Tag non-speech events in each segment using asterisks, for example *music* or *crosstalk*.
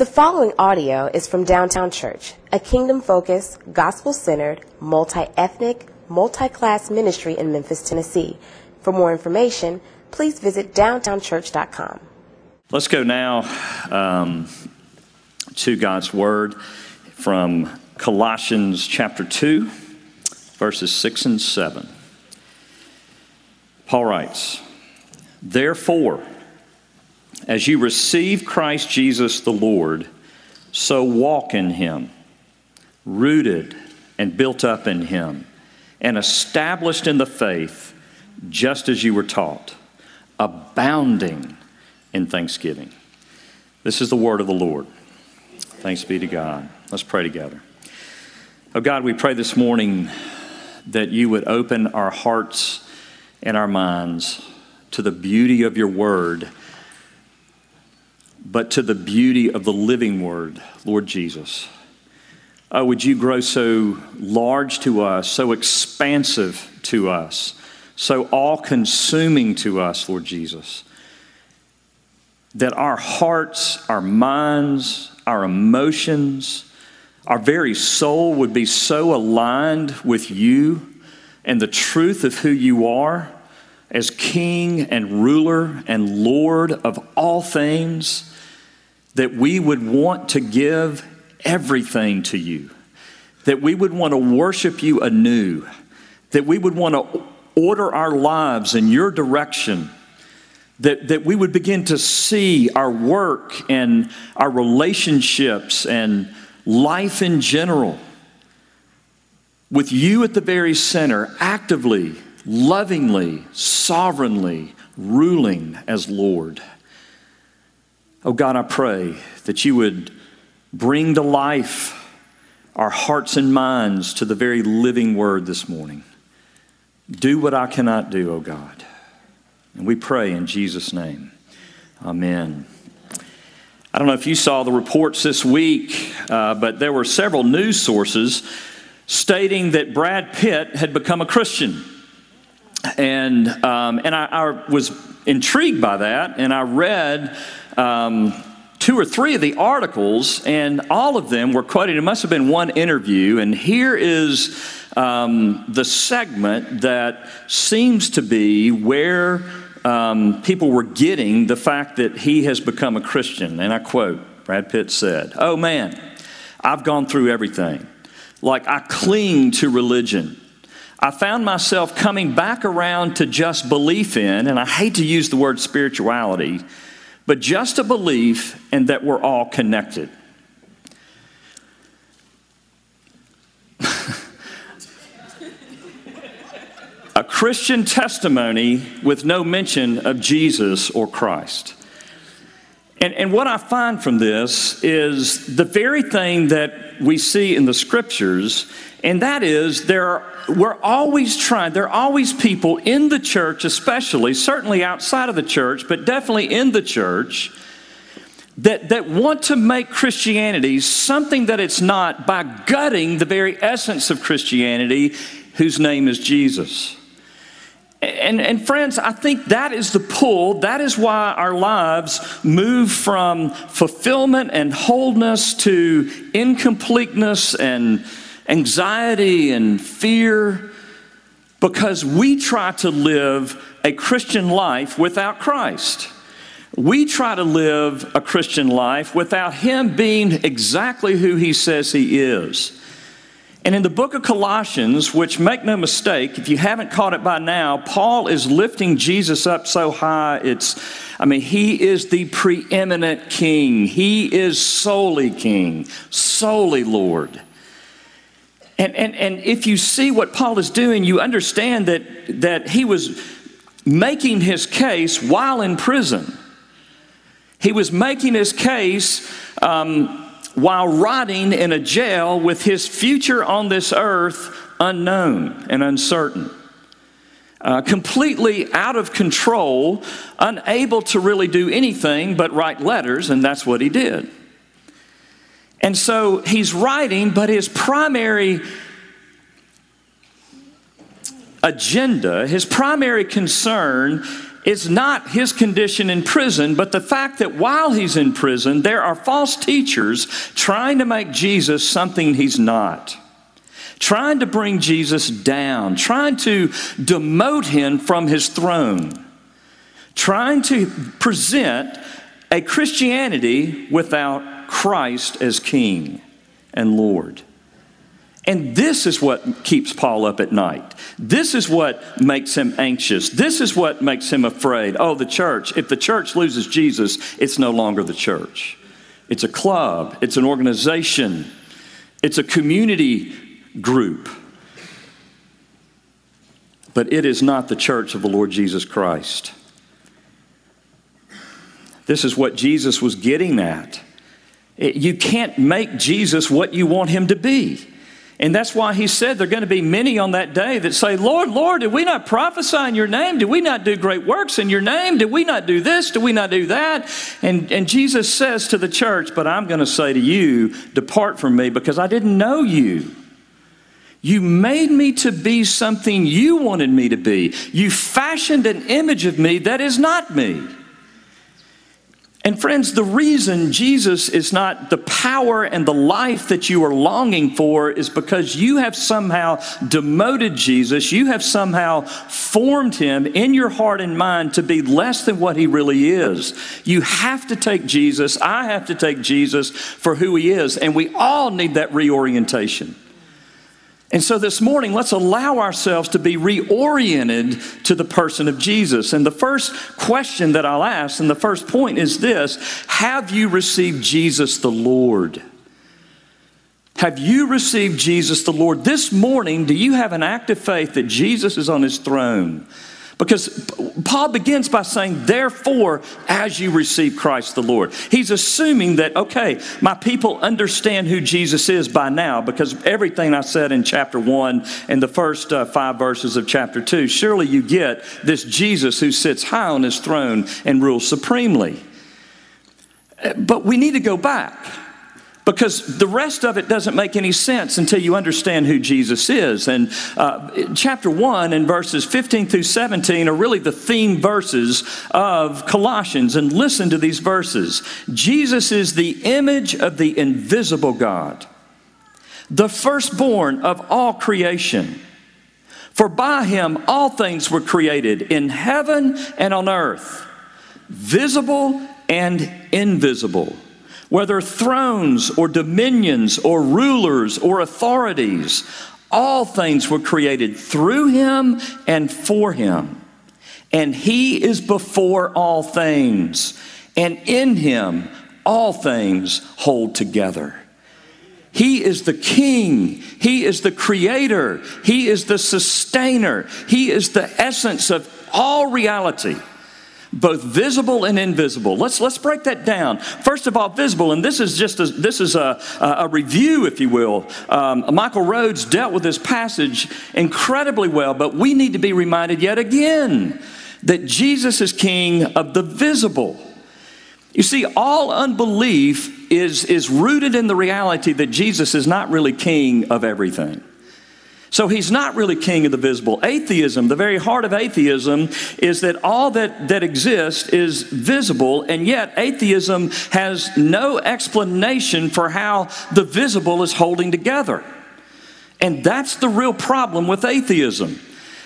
The following audio is from Downtown Church, a kingdom focused, gospel centered, multi ethnic, multi class ministry in Memphis, Tennessee. For more information, please visit downtownchurch.com. Let's go now um, to God's Word from Colossians chapter 2, verses 6 and 7. Paul writes, Therefore, as you receive Christ Jesus the Lord, so walk in him, rooted and built up in him, and established in the faith, just as you were taught, abounding in thanksgiving. This is the word of the Lord. Thanks be to God. Let's pray together. Oh God, we pray this morning that you would open our hearts and our minds to the beauty of your word but to the beauty of the living word, Lord Jesus. Oh, would you grow so large to us, so expansive to us, so all consuming to us, Lord Jesus, that our hearts, our minds, our emotions, our very soul would be so aligned with you and the truth of who you are as King and ruler and Lord of all things that we would want to give everything to you, that we would want to worship you anew, that we would want to order our lives in your direction. That, that we would begin to see our work and our relationships and life in general with you at the very center, actively, lovingly, sovereignly ruling as Lord. Oh God, I pray that you would bring to life our hearts and minds to the very living word this morning. Do what I cannot do, oh God. And we pray in Jesus' name. Amen. I don't know if you saw the reports this week, uh, but there were several news sources stating that Brad Pitt had become a Christian. And, um, and I, I was intrigued by that, and I read um, two or three of the articles, and all of them were quoted. It must have been one interview, and here is um, the segment that seems to be where um, people were getting the fact that he has become a Christian. And I quote Brad Pitt said, Oh man, I've gone through everything. Like I cling to religion. I found myself coming back around to just belief in, and I hate to use the word spirituality but just a belief and that we're all connected. *laughs* a Christian testimony with no mention of Jesus or Christ. And, and what I find from this is the very thing that we see in the scriptures, and that is there are, we're always trying, there are always people in the church, especially, certainly outside of the church, but definitely in the church, that, that want to make Christianity something that it's not by gutting the very essence of Christianity, whose name is Jesus. And, and friends, I think that is the pull. That is why our lives move from fulfillment and wholeness to incompleteness and anxiety and fear because we try to live a Christian life without Christ. We try to live a Christian life without Him being exactly who He says He is. And in the book of Colossians, which make no mistake, if you haven't caught it by now, Paul is lifting Jesus up so high. It's, I mean, he is the preeminent king. He is solely king, solely Lord. And, and, and if you see what Paul is doing, you understand that, that he was making his case while in prison. He was making his case. Um, while rotting in a jail with his future on this earth unknown and uncertain. Uh, completely out of control, unable to really do anything but write letters, and that's what he did. And so he's writing, but his primary agenda, his primary concern is not his condition in prison, but the fact that while he's in prison, there are false teachers trying to make Jesus something he's not. Trying to bring Jesus down, trying to demote him from his throne, trying to present a Christianity without Christ as King and Lord. And this is what keeps Paul up at night. This is what makes him anxious. This is what makes him afraid. Oh, the church, if the church loses Jesus, it's no longer the church. It's a club, it's an organization, it's a community group. But it is not the church of the Lord Jesus Christ. This is what Jesus was getting at. You can't make Jesus what you want him to be. And that's why he said there are going to be many on that day that say, Lord, Lord, did we not prophesy in your name? Did we not do great works in your name? Did we not do this? Did we not do that? And, and Jesus says to the church, But I'm going to say to you, Depart from me because I didn't know you. You made me to be something you wanted me to be. You fashioned an image of me that is not me. And friends, the reason Jesus is not the power and the life that you are longing for is because you have somehow demoted Jesus. You have somehow formed him in your heart and mind to be less than what he really is. You have to take Jesus. I have to take Jesus for who he is. And we all need that reorientation. And so this morning, let's allow ourselves to be reoriented to the person of Jesus. And the first question that I'll ask, and the first point is this Have you received Jesus the Lord? Have you received Jesus the Lord? This morning, do you have an active faith that Jesus is on his throne? Because Paul begins by saying, therefore, as you receive Christ the Lord. He's assuming that, okay, my people understand who Jesus is by now because everything I said in chapter one and the first uh, five verses of chapter two, surely you get this Jesus who sits high on his throne and rules supremely. But we need to go back because the rest of it doesn't make any sense until you understand who Jesus is. And uh, chapter 1 and verses 15 through 17 are really the theme verses of Colossians. And listen to these verses Jesus is the image of the invisible God, the firstborn of all creation. For by him all things were created in heaven and on earth, visible and invisible whether thrones or dominions or rulers or authorities, all things were created through him and for him. And he is before all things, and in him all things hold together. He is the king. He is the creator. He is the sustainer. He is the essence of all reality both visible and invisible. Let's let's break that down. First of all, visible, and this is just a, this is a, a review, if you will. Um, Michael Rhodes dealt with this passage incredibly well, but we need to be reminded yet again that Jesus is King of the visible. You see, all unbelief is, is rooted in the reality that Jesus is not really king of everything. So he's not really king of the visible. Atheism, the very heart of atheism, is that all that, that exists is visible, and yet atheism has no explanation for how the visible is holding together. And that's the real problem with atheism.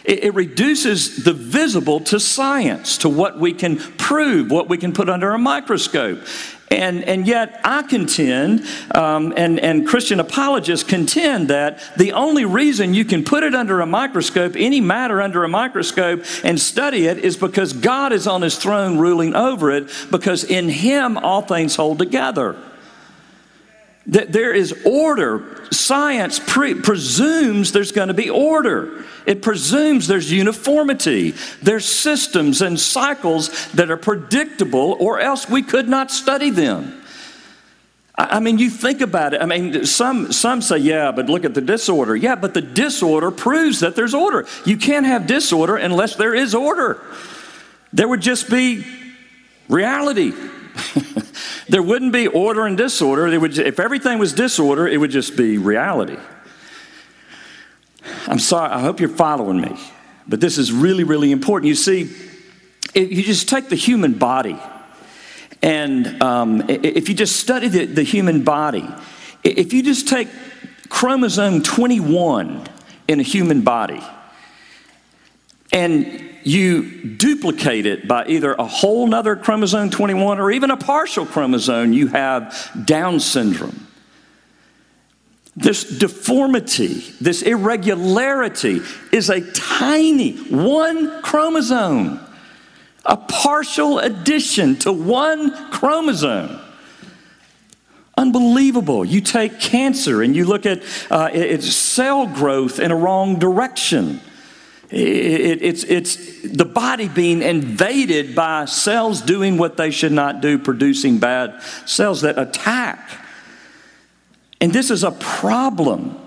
It, it reduces the visible to science, to what we can prove, what we can put under a microscope. And, and yet, I contend, um, and, and Christian apologists contend that the only reason you can put it under a microscope, any matter under a microscope, and study it is because God is on his throne ruling over it, because in him all things hold together. That there is order. Science pre- presumes there's going to be order. It presumes there's uniformity. There's systems and cycles that are predictable, or else we could not study them. I mean, you think about it. I mean, some, some say, yeah, but look at the disorder. Yeah, but the disorder proves that there's order. You can't have disorder unless there is order. There would just be reality. *laughs* there wouldn't be order and disorder. Would, if everything was disorder, it would just be reality. I'm sorry, I hope you're following me, but this is really, really important. You see, if you just take the human body, and um, if you just study the, the human body, if you just take chromosome 21 in a human body and you duplicate it by either a whole nother chromosome 21 or even a partial chromosome, you have Down syndrome. This deformity, this irregularity is a tiny one chromosome, a partial addition to one chromosome. Unbelievable. You take cancer and you look at uh, its cell growth in a wrong direction. It, it's, it's the body being invaded by cells doing what they should not do, producing bad cells that attack. And this is a problem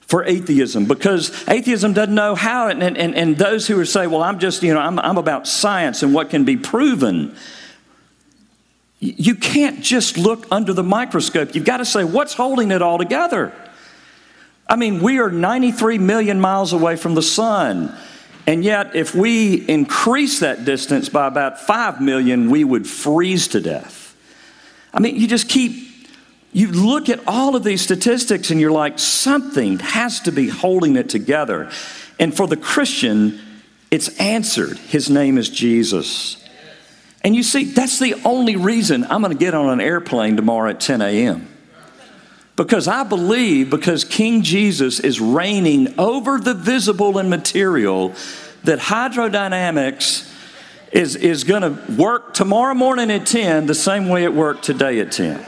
for atheism because atheism doesn't know how, and, and, and those who say, well, I'm just, you know, I'm, I'm about science and what can be proven. You can't just look under the microscope. You've got to say, what's holding it all together? I mean, we are 93 million miles away from the sun. And yet, if we increase that distance by about 5 million, we would freeze to death. I mean, you just keep, you look at all of these statistics and you're like, something has to be holding it together. And for the Christian, it's answered. His name is Jesus. And you see, that's the only reason I'm going to get on an airplane tomorrow at 10 a.m. Because I believe, because King Jesus is reigning over the visible and material, that hydrodynamics is, is going to work tomorrow morning at 10 the same way it worked today at 10.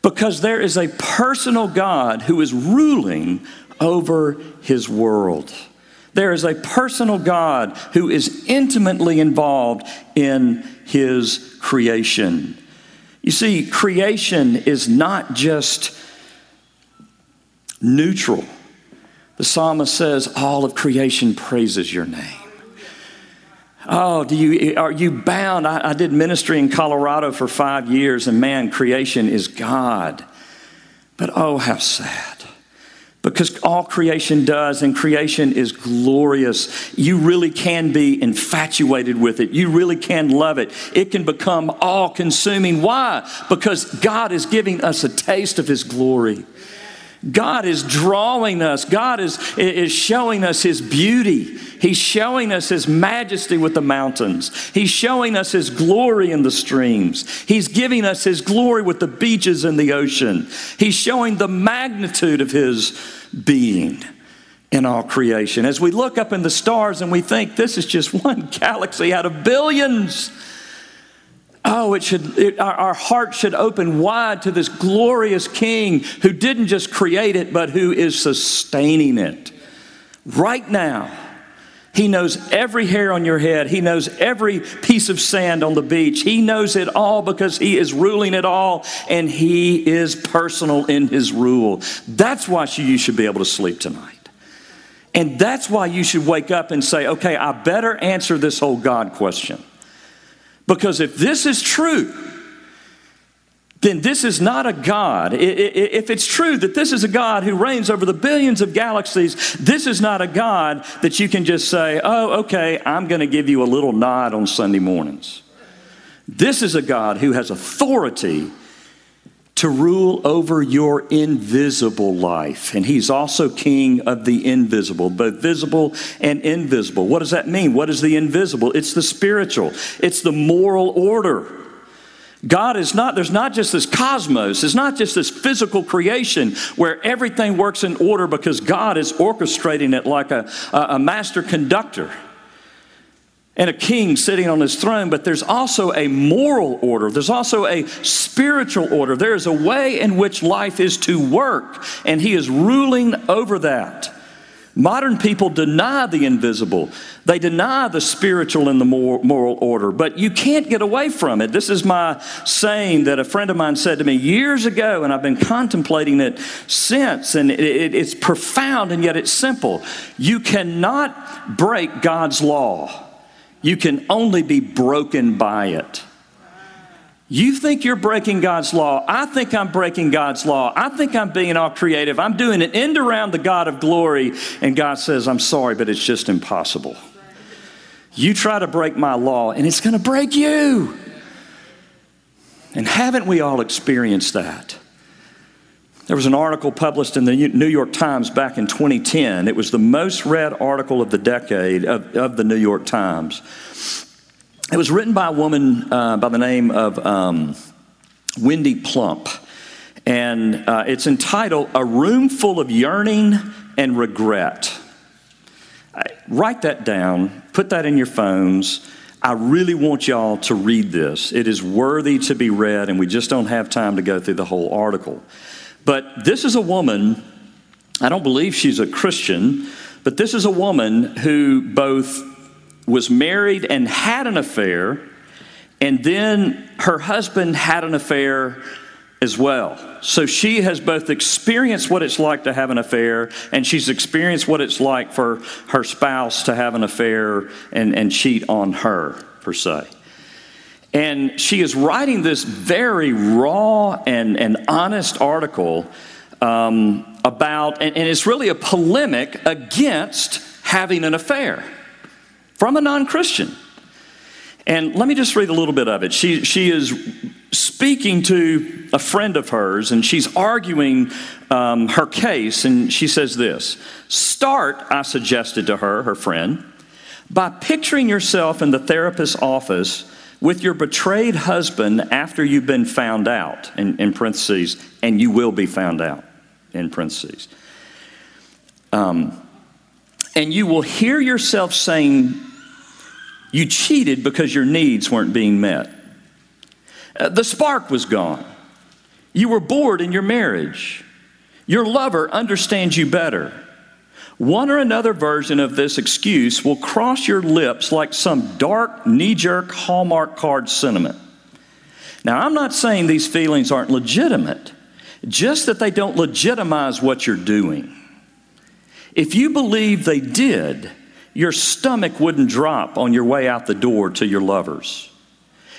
Because there is a personal God who is ruling over his world. There is a personal God who is intimately involved in his creation. You see, creation is not just neutral. The psalmist says, All of creation praises your name. Oh, do you, are you bound? I, I did ministry in Colorado for five years, and man, creation is God. But oh, how sad because all creation does, and creation is glorious. You really can be infatuated with it. You really can love it. It can become all consuming. Why? Because God is giving us a taste of His glory. God is drawing us. God is, is showing us His beauty. He's showing us His majesty with the mountains. He's showing us His glory in the streams. He's giving us His glory with the beaches and the ocean. He's showing the magnitude of His being in all creation. As we look up in the stars and we think this is just *laughs* one galaxy out of billions. Oh, it should, it, our, our heart should open wide to this glorious King who didn't just create it, but who is sustaining it. Right now, He knows every hair on your head. He knows every piece of sand on the beach. He knows it all because He is ruling it all and He is personal in His rule. That's why you should be able to sleep tonight. And that's why you should wake up and say, okay, I better answer this whole God question. Because if this is true, then this is not a God. If it's true that this is a God who reigns over the billions of galaxies, this is not a God that you can just say, oh, okay, I'm going to give you a little nod on Sunday mornings. This is a God who has authority to rule over your invisible life. And he's also king of the invisible, both visible and invisible. What does that mean? What is the invisible? It's the spiritual, it's the moral order. God is not, there's not just this cosmos, it's not just this physical creation where everything works in order because God is orchestrating it like a, a, master conductor and a king sitting on his throne, but there's also a moral order. There's also a spiritual order. There is a way in which life is to work, and he is ruling over that. Modern people deny the invisible. They deny the spiritual and the moral order, but you can't get away from it. This is my saying that a friend of mine said to me years ago, and I've been contemplating it since, and it's profound and yet it's simple. You cannot break God's law you can only be broken by it. You think you're breaking God's law. I think I'm breaking God's law. I think I'm being all creative. I'm doing an end around the God of glory. And God says, I'm sorry, but it's just impossible. You try to break my law, and it's going to break you. And haven't we all experienced that? There was an article published in the New York Times back in 2010. It was the most read article of the decade of, of the New York Times. It was written by a woman uh, by the name of um, Wendy Plump. And uh, it's entitled A Room Full of Yearning and Regret. Write that down, put that in your phones. I really want y'all to read this. It is worthy to be read, and we just don't have time to go through the whole article. But this is a woman, I don't believe she's a Christian, but this is a woman who both was married and had an affair, and then her husband had an affair as well. So she has both experienced what it's like to have an affair, and she's experienced what it's like for her spouse to have an affair and, and cheat on her, per se. And she is writing this very raw and, and honest article um, about, and, and it's really a polemic against having an affair from a non Christian. And let me just read a little bit of it. She, she is speaking to a friend of hers, and she's arguing um, her case, and she says this Start, I suggested to her, her friend, by picturing yourself in the therapist's office with your betrayed husband after you've been found out, in, in parentheses, and you will be found out, in parentheses. Um, and you will hear yourself saying, You cheated because your needs weren't being met. Uh, the spark was gone. You were bored in your marriage. Your lover understands you better. One or another version of this excuse will cross your lips like some dark, knee jerk Hallmark card sentiment. Now, I'm not saying these feelings aren't legitimate, just that they don't legitimize what you're doing. If you believe they did, your stomach wouldn't drop on your way out the door to your lovers.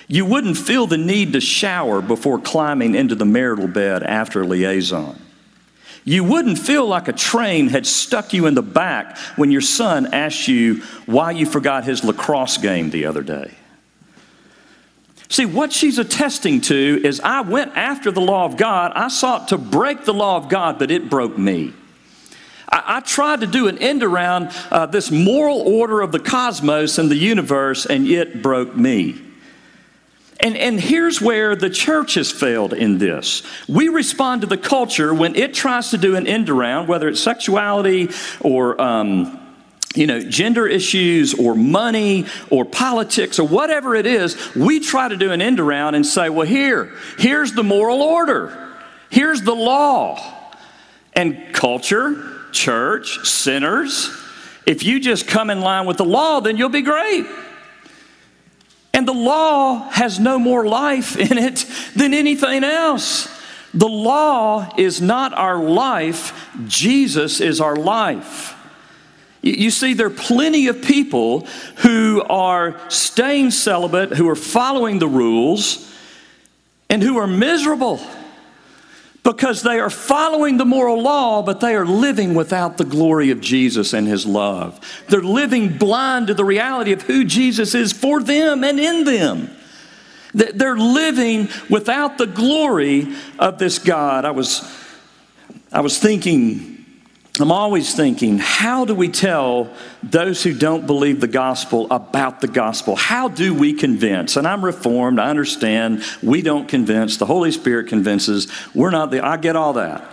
You wouldn't feel the need to shower before climbing into the marital bed after liaison. You wouldn't feel like a train had stuck you in the back when your son asked you why you forgot his lacrosse game the other day. See, what she's attesting to is I went after the law of God. I sought to break the law of God, but it broke me. I, I tried to do an end around uh, this moral order of the cosmos and the universe, and it broke me. And, and here's where the church has failed in this. We respond to the culture when it tries to do an end around, whether it's sexuality or um, you know, gender issues or money or politics or whatever it is, we try to do an end around and say, well, here, here's the moral order, here's the law. And culture, church, sinners, if you just come in line with the law, then you'll be great. And the law has no more life in it than anything else. The law is not our life, Jesus is our life. You see, there are plenty of people who are staying celibate, who are following the rules, and who are miserable because they are following the moral law, but they are living without the glory of Jesus and His love. They're living blind to the reality of who Jesus is for them and in them. They're living without the glory of this God. I was, I was thinking I'm always thinking, how do we tell those who don't believe the gospel about the gospel? How do we convince? And I'm reformed, I understand. We don't convince, the Holy Spirit convinces. We're not the, I get all that.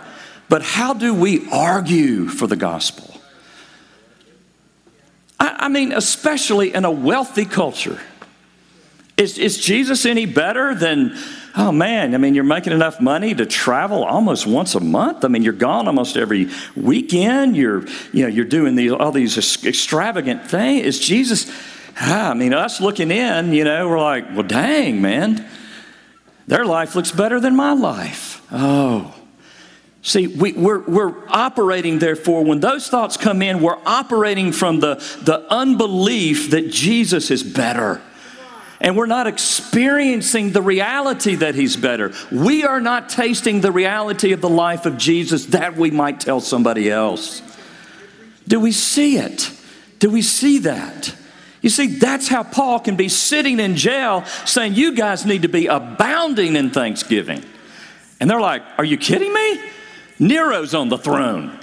But how do we argue for the gospel? I, I mean, especially in a wealthy culture. Is, is Jesus any better than oh man, I mean, you're making enough money to travel almost once a month. I mean, you're gone almost every weekend. You're, you know, you're doing these, all these extravagant things. Is Jesus, ah, I mean, us looking in, you know, we're like, well, dang, man, their life looks better than my life. Oh. See, we, we're, we're operating, therefore, when those thoughts come in, we're operating from the, the unbelief that Jesus is better and we're not experiencing the reality that He's better. We are not tasting the reality of the life of Jesus that we might tell somebody else. Do we see it? Do we see that? You see, that's how Paul can be sitting in jail saying, You guys need to be abounding in thanksgiving. And they're like, Are you kidding me? Nero's on the throne.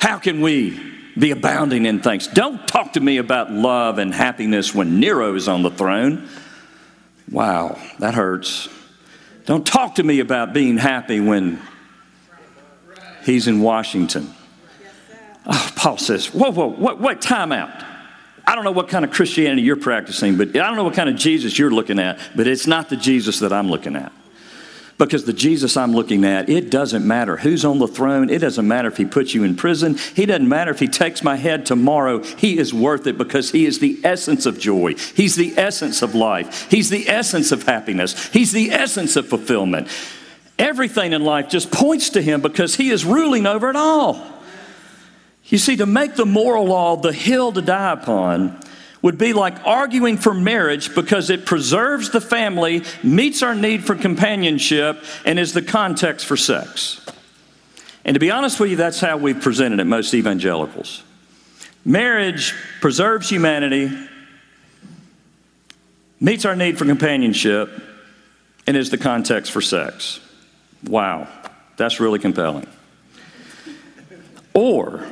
How can we be abounding in thanks? Don't talk to me about love and happiness when Nero is on the throne. Wow, that hurts. Don't talk to me about being happy when he's in Washington. Oh, Paul says, Whoa, whoa, what, what, time out. I don't know what kind of Christianity you're practicing, but I don't know what kind of Jesus you're looking at, but it's not the Jesus that I'm looking at. Because the Jesus I'm looking at, it doesn't matter who's on the throne. It doesn't matter if he puts you in prison. He doesn't matter if he takes my head tomorrow. He is worth it because he is the essence of joy. He's the essence of life. He's the essence of happiness. He's the essence of fulfillment. Everything in life just points to him because he is ruling over it all. You see, to make the moral law the hill to die upon would be like arguing for marriage because it preserves the family, meets our need for companionship, and is the context for sex. And to be honest with you, that's how we've presented it, most evangelicals. Marriage preserves humanity, meets our need for companionship, and is the context for sex. Wow, that's really compelling. Or,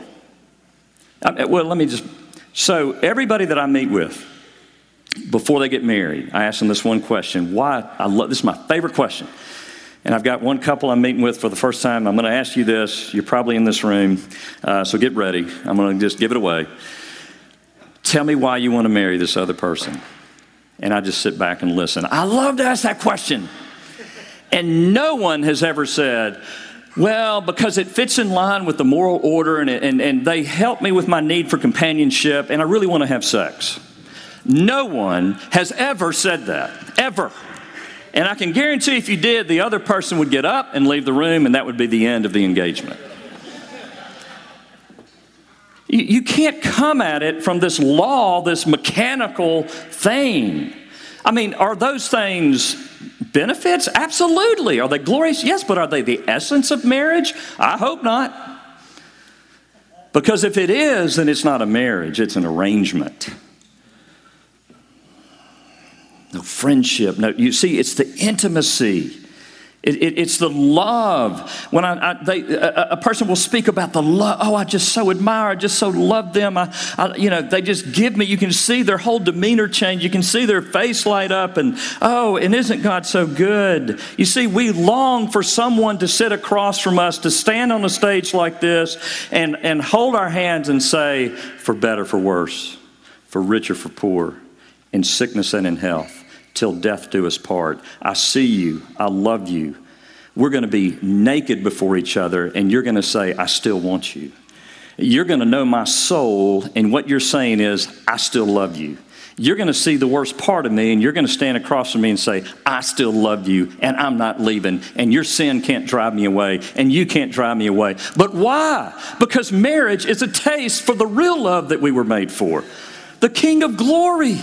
well, let me just. So, everybody that I meet with before they get married, I ask them this one question. Why? I love this is my favorite question. And I've got one couple I'm meeting with for the first time. I'm going to ask you this. You're probably in this room, uh, so get ready. I'm going to just give it away. Tell me why you want to marry this other person. And I just sit back and listen. I love to ask that question. And no one has ever said, well, because it fits in line with the moral order and, and, and they help me with my need for companionship, and I really want to have sex. No one has ever said that, ever. And I can guarantee if you did, the other person would get up and leave the room, and that would be the end of the engagement. You, you can't come at it from this law, this mechanical thing. I mean, are those things benefits? Absolutely. Are they glorious? Yes, but are they the essence of marriage? I hope not. Because if it is, then it's not a marriage, it's an arrangement. No friendship. No, you see, it's the intimacy it, it, it's the love. When I, I they, a, a, person will speak about the love, oh, I just so admire, I just so love them. I, I, you know, they just give me. You can see their whole demeanor change. You can see their face light up, and oh, and isn't God so good? You see, we long for someone to sit across from us, to stand on a stage like this, and and hold our hands and say, for better, for worse, for richer, for poor, in sickness and in health till death do us part. I see you. I love you. We're going to be naked before each other, and you're going to say, I still want you. You're going to know my soul, and what you're saying is, I still love you. You're going to see the worst part of me, and you're going to stand across from me and say, I still love you, and I'm not leaving, and your sin can't drive me away, and you can't drive me away. But why? Because marriage is a taste for the real love that we were made for the King of glory.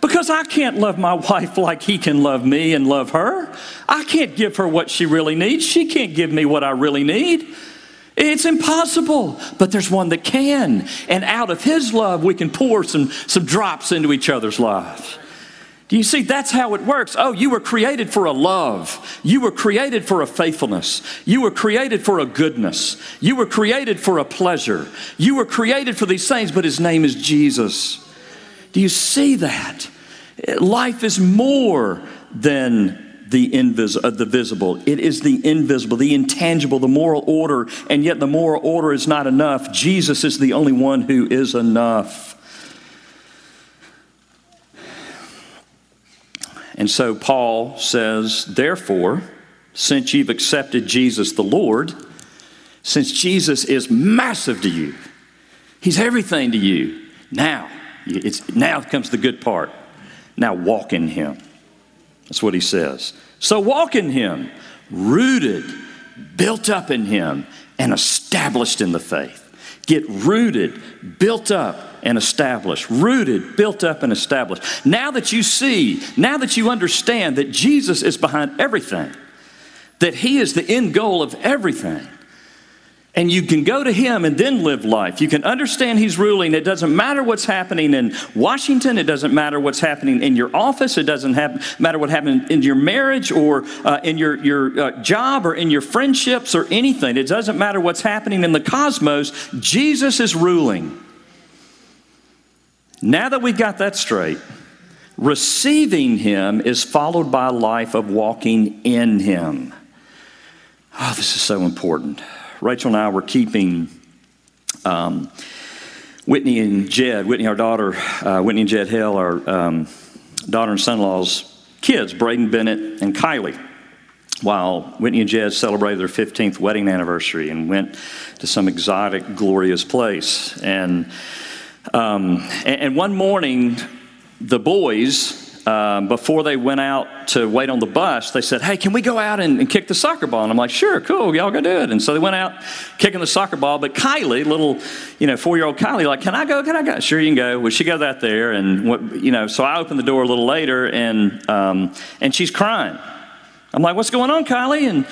Because I can't love my wife like he can love me and love her. I can't give her what she really needs. She can't give me what I really need. It's impossible, but there's one that can. And out of his love, we can pour some, some drops into each other's lives. Do you see? That's how it works. Oh, you were created for a love. You were created for a faithfulness. You were created for a goodness. You were created for a pleasure. You were created for these things, but his name is Jesus. Do you see that? Life is more than the, invis- uh, the visible. It is the invisible, the intangible, the moral order, and yet the moral order is not enough. Jesus is the only one who is enough. And so Paul says, therefore, since you've accepted Jesus the Lord, since Jesus is massive to you, he's everything to you, now it's, now comes the good part. Now walk in him. That's what he says. So walk in him, rooted, built up in him, and established in the faith. Get rooted, built up, and established. Rooted, built up, and established. Now that you see, now that you understand that Jesus is behind everything, that he is the end goal of everything, And you can go to him and then live life. You can understand he's ruling. It doesn't matter what's happening in Washington. It doesn't matter what's happening in your office. It doesn't have, matter what happened in your marriage or uh, in your, your uh, job or in your friendships or anything. It doesn't matter what's happening in the cosmos. Jesus is ruling. Now that we've got that straight, receiving him is followed by a life of walking in him. Oh, this is so important. Rachel and I were keeping um, Whitney and Jed, Whitney, our daughter, uh, Whitney and Jed Hill, our um, daughter and son in law's kids, Braden Bennett and Kylie, while Whitney and Jed celebrated their 15th wedding anniversary and went to some exotic, glorious place. And, um, and, and one morning, the boys, um, before they went out to wait on the bus, they said, Hey, can we go out and, and, kick the soccer ball? And I'm like, Sure, cool, y'all go do it. And so they went out kicking the soccer ball. But Kylie, little, you know, four year old Kylie, like, Can I go? Can I go? Sure, you can go. Well, she got that there. And, what, you know, so I opened the door a little later and, um, and she's crying. I'm like, What's going on, Kylie? And,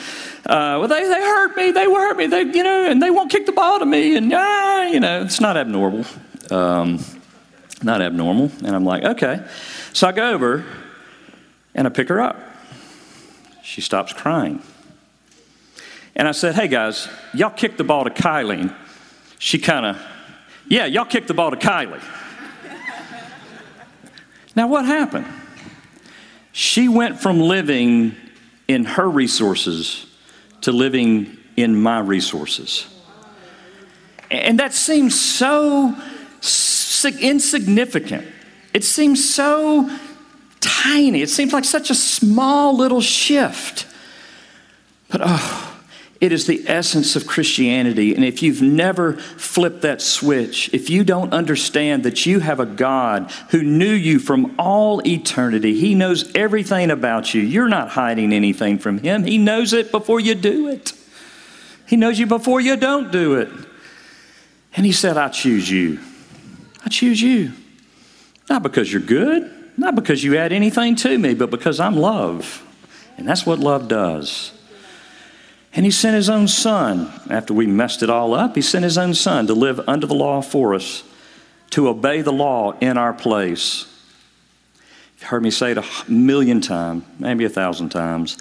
uh, well, they, they hurt me. They hurt me. They, you know, and they won't kick the ball to me. And, ah, you know, it's not abnormal. Um, not abnormal. And I'm like, Okay. So I go over and I pick her up. She stops crying. And I said, Hey guys, y'all kicked the ball to Kylie. She kind of, Yeah, y'all kicked the ball to Kylie. now, what happened? She went from living in her resources to living in my resources. And that seems so insignificant. It seems so tiny. It seems like such a small little shift. But oh, it is the essence of Christianity. And if you've never flipped that switch, if you don't understand that you have a God who knew you from all eternity, He knows everything about you. You're not hiding anything from Him. He knows it before you do it, He knows you before you don't do it. And He said, I choose you. I choose you. Not because you're good, not because you add anything to me, but because I'm love. And that's what love does. And he sent his own son, after we messed it all up, he sent his own son to live under the law for us, to obey the law in our place. You've heard me say it a million times, maybe a thousand times.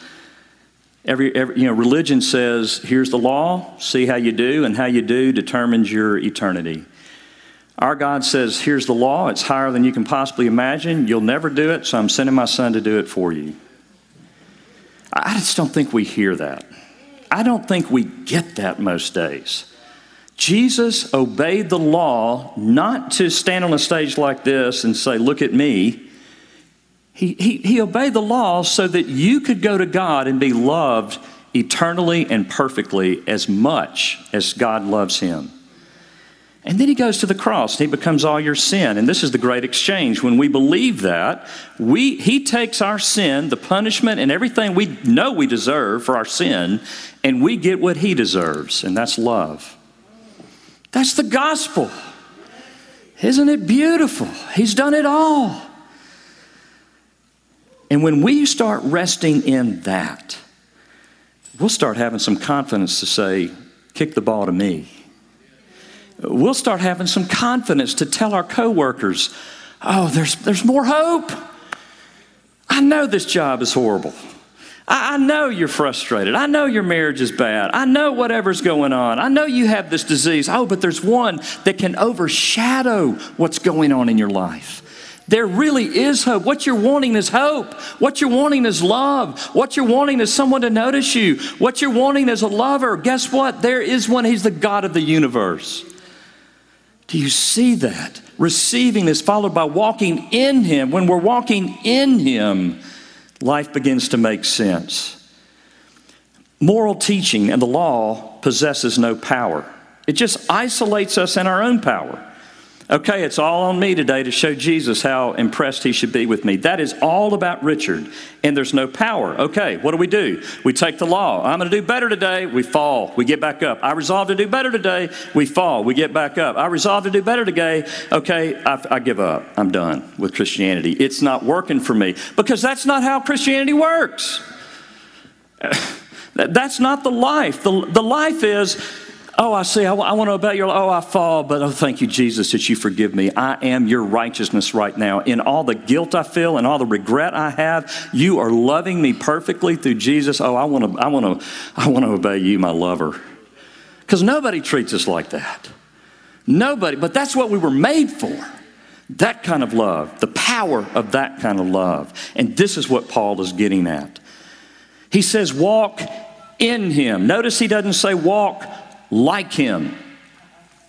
Every, every, you know, religion says, here's the law, see how you do, and how you do determines your eternity. Our God says, Here's the law, it's higher than you can possibly imagine. You'll never do it, so I'm sending my son to do it for you. I just don't think we hear that. I don't think we get that most days. Jesus obeyed the law not to stand on a stage like this and say, Look at me. He, he, he obeyed the law so that you could go to God and be loved eternally and perfectly as much as God loves him. And then he goes to the cross and he becomes all your sin. And this is the great exchange. When we believe that, we, he takes our sin, the punishment, and everything we know we deserve for our sin, and we get what he deserves, and that's love. That's the gospel. Isn't it beautiful? He's done it all. And when we start resting in that, we'll start having some confidence to say, kick the ball to me we'll start having some confidence to tell our coworkers, oh, there's, there's more hope. I know this job is horrible. I, I know you're frustrated. I know your marriage is bad. I know whatever's going on. I know you have this disease. Oh, but there's one that can overshadow what's going on in your life. There really is hope. What you're wanting is hope. What you're wanting is love. What you're wanting is someone to notice you. What you're wanting is a lover. Guess what? There is one. He's the God of the universe. Do you see that? Receiving is followed by walking in Him. When we're walking in Him, life begins to make sense. Moral teaching and the law possesses no power, it just isolates us in our own power. Okay, it's all on me today to show Jesus how impressed he should be with me. That is all about Richard, and there's no power. Okay, what do we do? We take the law. I'm going to do better today. We fall. We get back up. I resolve to do better today. We fall. We get back up. I resolve to do better today. Okay, I, I give up. I'm done with Christianity. It's not working for me because that's not how Christianity works. *laughs* That's not the life. The, the life is Oh, I see. I, want to obey your. Oh, I fall, but oh, thank you, Jesus, that you forgive me. I am your righteousness right now. In all the guilt I feel and all the regret I have, you are loving me perfectly through Jesus. Oh, I want to. I want to. I want to obey you, my lover. Because nobody treats us like that. Nobody. But that's what we were made for. That kind of love, the power of that kind of love. And this is what Paul is getting at. He says, walk in him. Notice he doesn't say walk like him.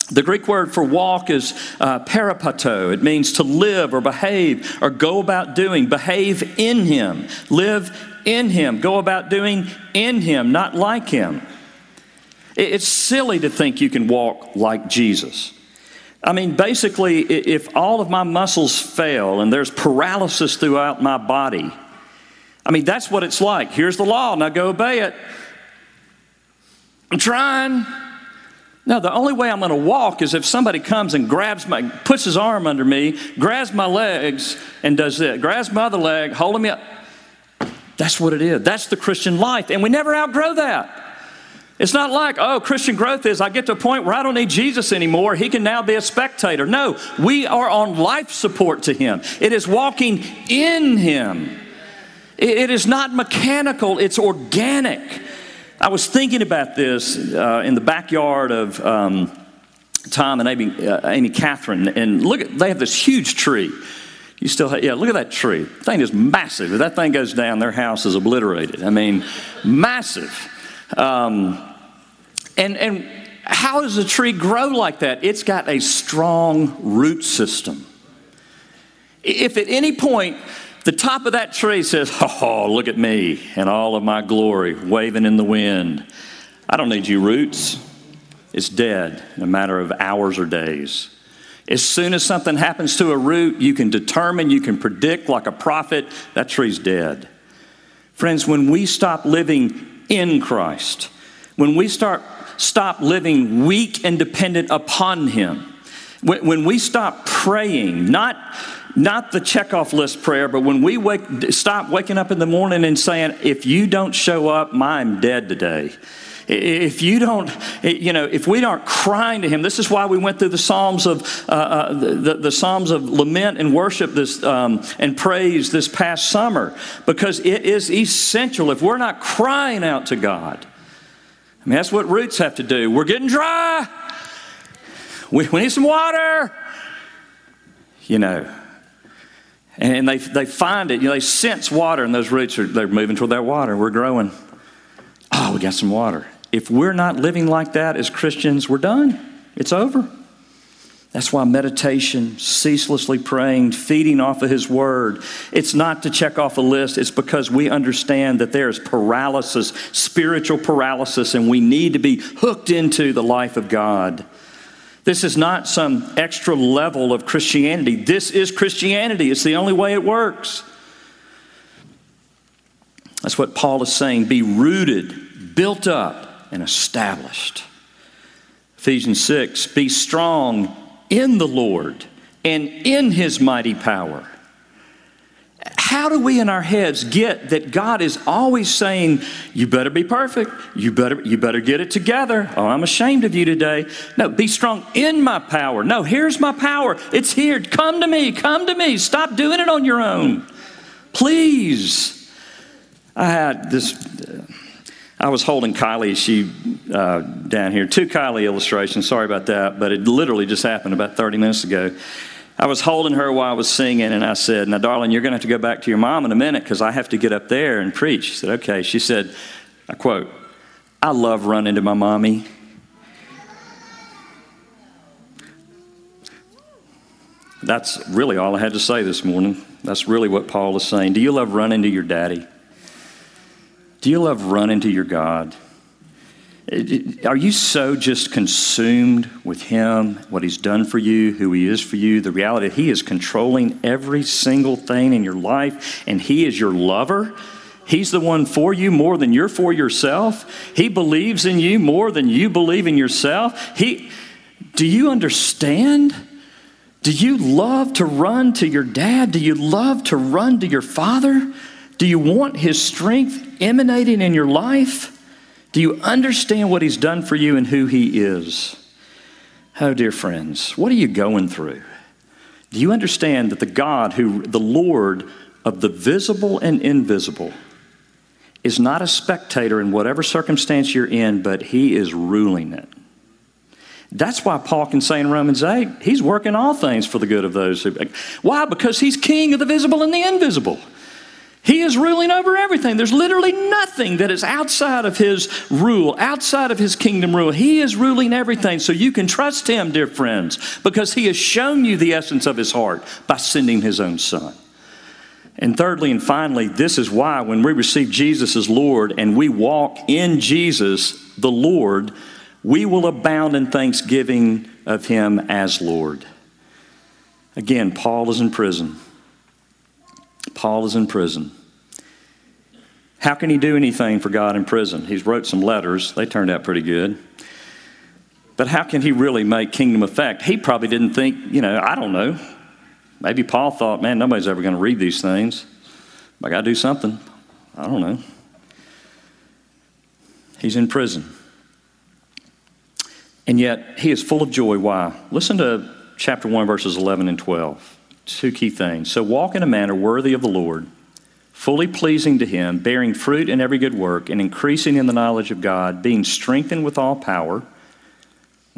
The Greek word for walk is uh, peripato. It means to live or behave or go about doing. Behave in Him. Live in Him. Go about doing in Him, not like Him. It's silly to think you can walk like Jesus. I mean, basically, if all of my muscles fail and there's paralysis throughout my body, I mean, that's what it's like. Here's the law, now go obey it. I'm trying. No, the only way I'm going to walk is if somebody comes and grabs my, puts his arm under me, grabs my legs, and does this. Grabs my other leg, holding me up. That's what it is. That's the Christian life. And we never outgrow that. It's not like, oh, Christian growth is I get to a point where I don't need Jesus anymore. He can now be a spectator. No, we are on life support to Him. It is walking in Him. It is not mechanical, it's organic. I was thinking about this uh, in the backyard of um, Tom and Amy, uh, Amy Catherine, and look at they have this huge tree. You still have, yeah, look at that tree. Thing is massive. If that thing goes down, their house is obliterated. I mean, massive. Um, and, and how does a tree grow like that? It's got a strong root system. If at any point the top of that tree says, Oh, look at me and all of my glory waving in the wind. I don't need you, roots. It's dead in a matter of hours or days. As soon as something happens to a root, you can determine, you can predict like a prophet, that tree's dead. Friends, when we stop living in Christ, when we start stop living weak and dependent upon Him, when, when we stop praying, not not the checkoff list prayer, but when we wake, stop waking up in the morning and saying, if you don't show up, I'm dead today. If you don't, you know, if we aren't crying to Him, this is why we went through the Psalms of uh, uh, the, the, Psalms of lament and worship this um, and praise this past summer, because it is essential. If we're not crying out to God, I mean, that's what roots have to do. We're getting dry. We, we need some water. You know, and they, they find it, you know, they sense water, and those roots are they're moving toward that water. We're growing. Oh, we got some water. If we're not living like that as Christians, we're done. It's over. That's why meditation, ceaselessly praying, feeding off of His Word, it's not to check off a list. It's because we understand that there is paralysis, spiritual paralysis, and we need to be hooked into the life of God. This is not some extra level of Christianity. This is Christianity. It's the only way it works. That's what Paul is saying be rooted, built up, and established. Ephesians 6 be strong in the Lord and in his mighty power how do we in our heads get that God is always saying, You better be perfect. You better, you better get it together. Oh, I'm ashamed of you today. No, be strong in my power. No, here's my power. It's here. Come to me. Come to me. Stop doing it on your own. Please. I had this. Uh, I was holding Kylie, she uh, down here, two Kylie illustrations. Sorry about that, but it literally just happened about 30 minutes ago. I was holding her while I was singing, and I said, Now, darling, you're going to have to go back to your mom in a minute because I have to get up there and preach. She said, Okay. She said, I quote, I love running to my mommy. That's really all I had to say this morning. That's really what Paul is saying. Do you love running to your daddy? Do you love running to your God? Are you so just consumed with Him, what He's done for you, who He is for you, the reality that He is controlling every single thing in your life, and He is your lover? He's the one for you more than you're for yourself. He believes in you more than you believe in yourself. He, do you understand? Do you love to run to your dad? Do you love to run to your father? Do you want his strength emanating in your life? Do you understand what He's done for you and who He is? Oh, dear friends, what are you going through? Do you understand that the God who, the Lord of the visible and invisible, is not a spectator in whatever circumstance you're in, but He is ruling it? That's why Paul can say in Romans 8, He's working all things for the good of those who. Why? Because He's King of the visible and the invisible. He is ruling over everything. There's literally nothing that is outside of his rule, outside of his kingdom rule. He is ruling everything. So you can trust him, dear friends, because he has shown you the essence of his heart by sending his own son. And thirdly and finally, this is why when we receive Jesus as Lord and we walk in Jesus, the Lord, we will abound in thanksgiving of him as Lord. Again, Paul is in prison. Paul is in prison. How can he do anything for God in prison? He's wrote some letters. They turned out pretty good. But how can he really make kingdom effect? He probably didn't think, you know, I don't know. Maybe Paul thought, man, nobody's ever going to read these things. I got to do something. I don't know. He's in prison. And yet, he is full of joy. Why? Listen to chapter 1, verses 11 and 12 two key things. So walk in a manner worthy of the Lord, fully pleasing to Him, bearing fruit in every good work, and increasing in the knowledge of God, being strengthened with all power.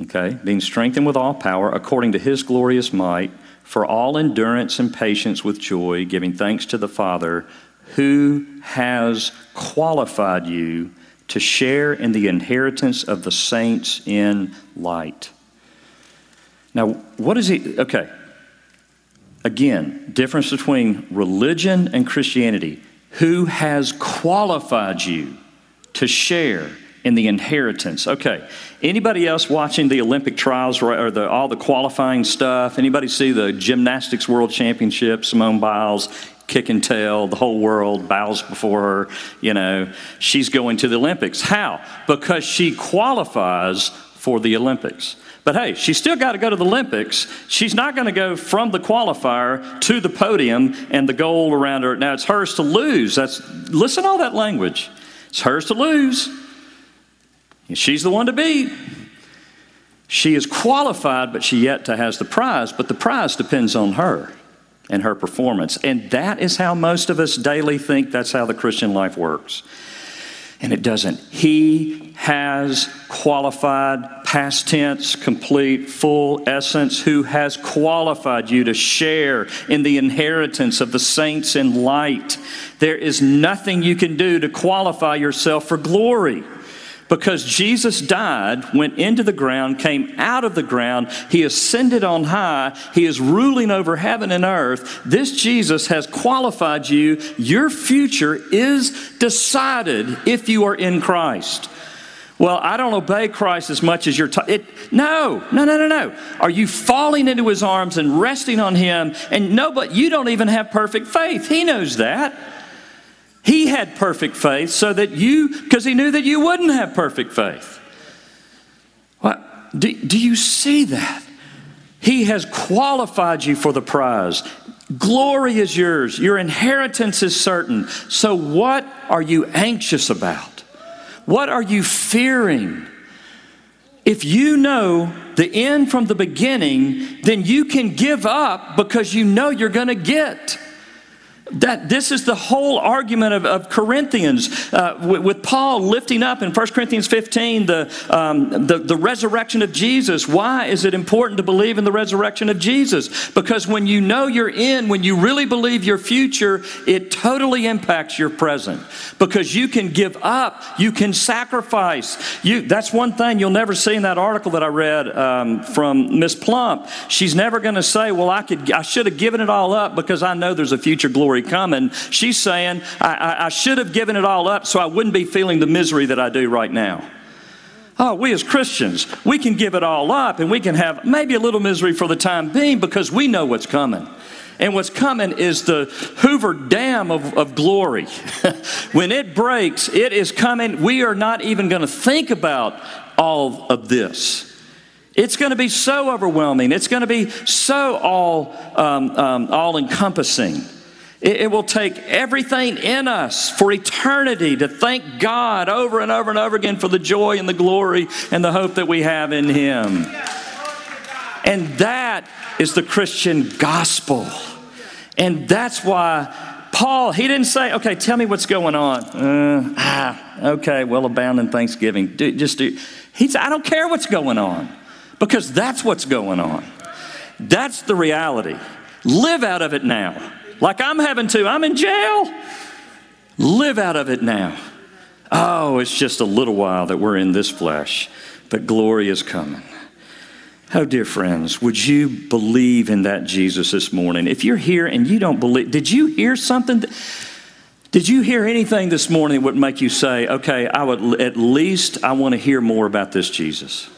Okay, being strengthened with all power according to His glorious might, for all endurance and patience with joy, giving thanks to the Father who has qualified you to share in the inheritance of the saints in light. Now, what is he? Okay, Again, difference between religion and Christianity. Who has qualified you to share in the inheritance? Okay. Anybody else watching the Olympic trials or the, all the qualifying stuff? Anybody see the gymnastics world championship? Simone Biles kick and tail, the whole world bows before her. You know, she's going to the Olympics. How? Because she qualifies for the Olympics. But hey, she's still got to go to the Olympics. She's not going to go from the qualifier to the podium and the gold around her. Now it's hers to lose. That's listen to all that language. It's hers to lose. She's the one to beat. She is qualified, but she yet to has the prize, but the prize depends on her and her performance. And that is how most of us daily think that's how the Christian life works and it doesn't. He has qualified, past tense, complete, full essence, who has qualified you to share in the inheritance of the saints in light. There is nothing you can do to qualify yourself for glory because Jesus died, went into the ground, came out of the ground, he ascended on high, he is ruling over heaven and earth. This Jesus has qualified you. Your future is decided if you are in Christ. Well, I don't obey Christ as much as you're. T- it, no, no, no, no, no. Are you falling into His arms and resting on Him? And no, but you don't even have perfect faith. He knows that. He had perfect faith so that you, because he knew that you wouldn't have perfect faith. What? Do, do you see that? He has qualified you for the prize. Glory is yours. Your inheritance is certain. So, what are you anxious about? What are you fearing? If you know the end from the beginning, then you can give up because you know you're going to get. That this is the whole argument of, of Corinthians uh, with, with, Paul lifting up in 1 Corinthians 15 the, um, the, the resurrection of Jesus. Why is it important to believe in the resurrection of Jesus? Because when you know you're in, when you really believe your future, it totally impacts your present. Because you can give up, you can sacrifice. You, that's one thing you'll never see in that article that I read um, from Miss Plump. She's never going to say, "Well, I could, I should have given it all up because I know there's a future glory." Coming. She's saying, I, I, I should have given it all up so I wouldn't be feeling the misery that I do right now. Oh, we as Christians, we can give it all up and we can have maybe a little misery for the time being because we know what's coming. And what's coming is the Hoover Dam of, of glory. *laughs* when it breaks, it is coming. We are not even going to think about all of this. It's going to be so overwhelming. It's going to be so all, um, um, all encompassing. It, will take everything in us for eternity to thank God over and over and over again for the joy and the glory and the hope that we have in Him. And that is the Christian gospel. And that's why Paul, he didn't say, okay, tell me what's going on. Uh, ah, okay, well, abound in thanksgiving. Do, just do. He said, I don't care what's going on because that's what's going on. That's the reality. Live out of it now like I'm having to. I'm in jail. Live out of it now. Oh, it's just a little while that we're in this flesh, but glory is coming. Oh, dear friends, would you believe in that Jesus this morning? If you're here and you don't believe, did you hear something? That, did you hear anything this morning that would make you say, okay, I would at least I want to hear more about this Jesus?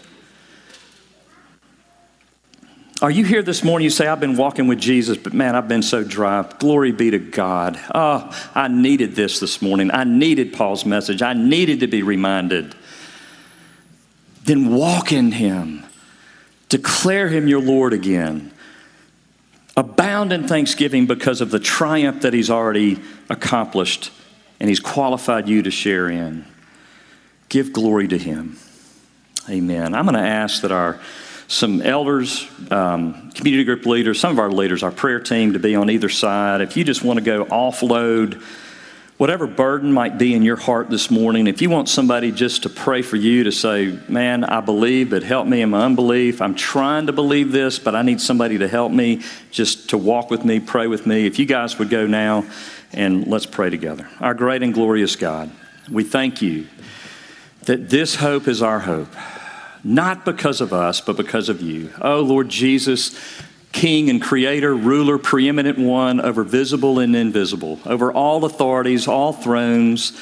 Are you here this morning? You say, I've been walking with Jesus, but man, I've been so dry. Glory be to God. Oh, I needed this this morning. I needed Paul's message. I needed to be reminded. Then walk in Him, declare Him your Lord again. Abound in thanksgiving because of the triumph that He's already accomplished and He's qualified you to share in. Give glory to Him. Amen. I'm going to ask that our some elders, um, community group leaders, some of our leaders, our prayer team to be on either side. If you just want to go offload whatever burden might be in your heart this morning, if you want somebody just to pray for you to say, Man, I believe, but help me in my unbelief. I'm trying to believe this, but I need somebody to help me, just to walk with me, pray with me. If you guys would go now and let's pray together. Our great and glorious God, we thank you that this hope is our hope not because of us, but because of you. Oh, Lord Jesus, King and Creator, ruler, preeminent one over visible and invisible, over all authorities, all thrones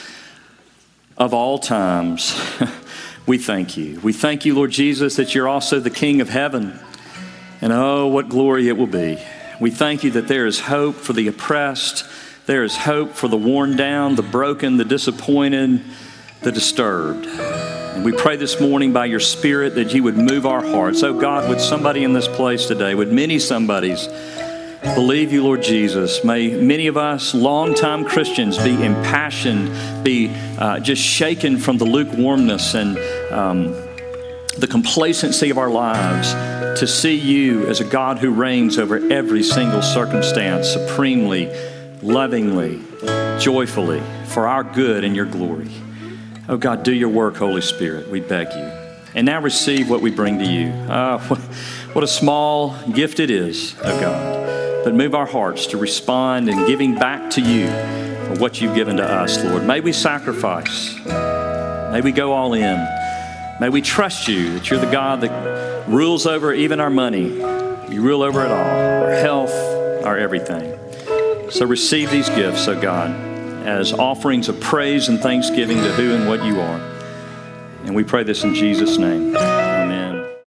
of all times. *laughs* we thank you. We thank you, Lord Jesus, that you're also the King of heaven. And oh, what glory it will be. We thank you that there is hope for the oppressed, there is hope for the worn down, the broken, the disappointed, the disturbed. And we pray this morning by your Spirit that you would move our hearts. Oh God, would somebody in this place today, would many somebodies believe you, Lord Jesus? May many of us, longtime Christians, be impassioned, be uh, just shaken from the lukewarmness and um, the complacency of our lives to see you as a God who reigns over every single circumstance supremely, lovingly, joyfully, for our good and your glory. Oh God, do your work, Holy Spirit. We beg you. And now receive what we bring to you. *laughs* Uh, what a small gift it is, oh God. But move our hearts to respond in giving back to you for what you've given to us, Lord. May we sacrifice. May we go all in. May we trust you that you're the God that rules over even our money. You rule over it all our health, our everything. So receive these gifts, oh God as offerings of praise and thanksgiving to who and what you are. And we pray this in Jesus' name.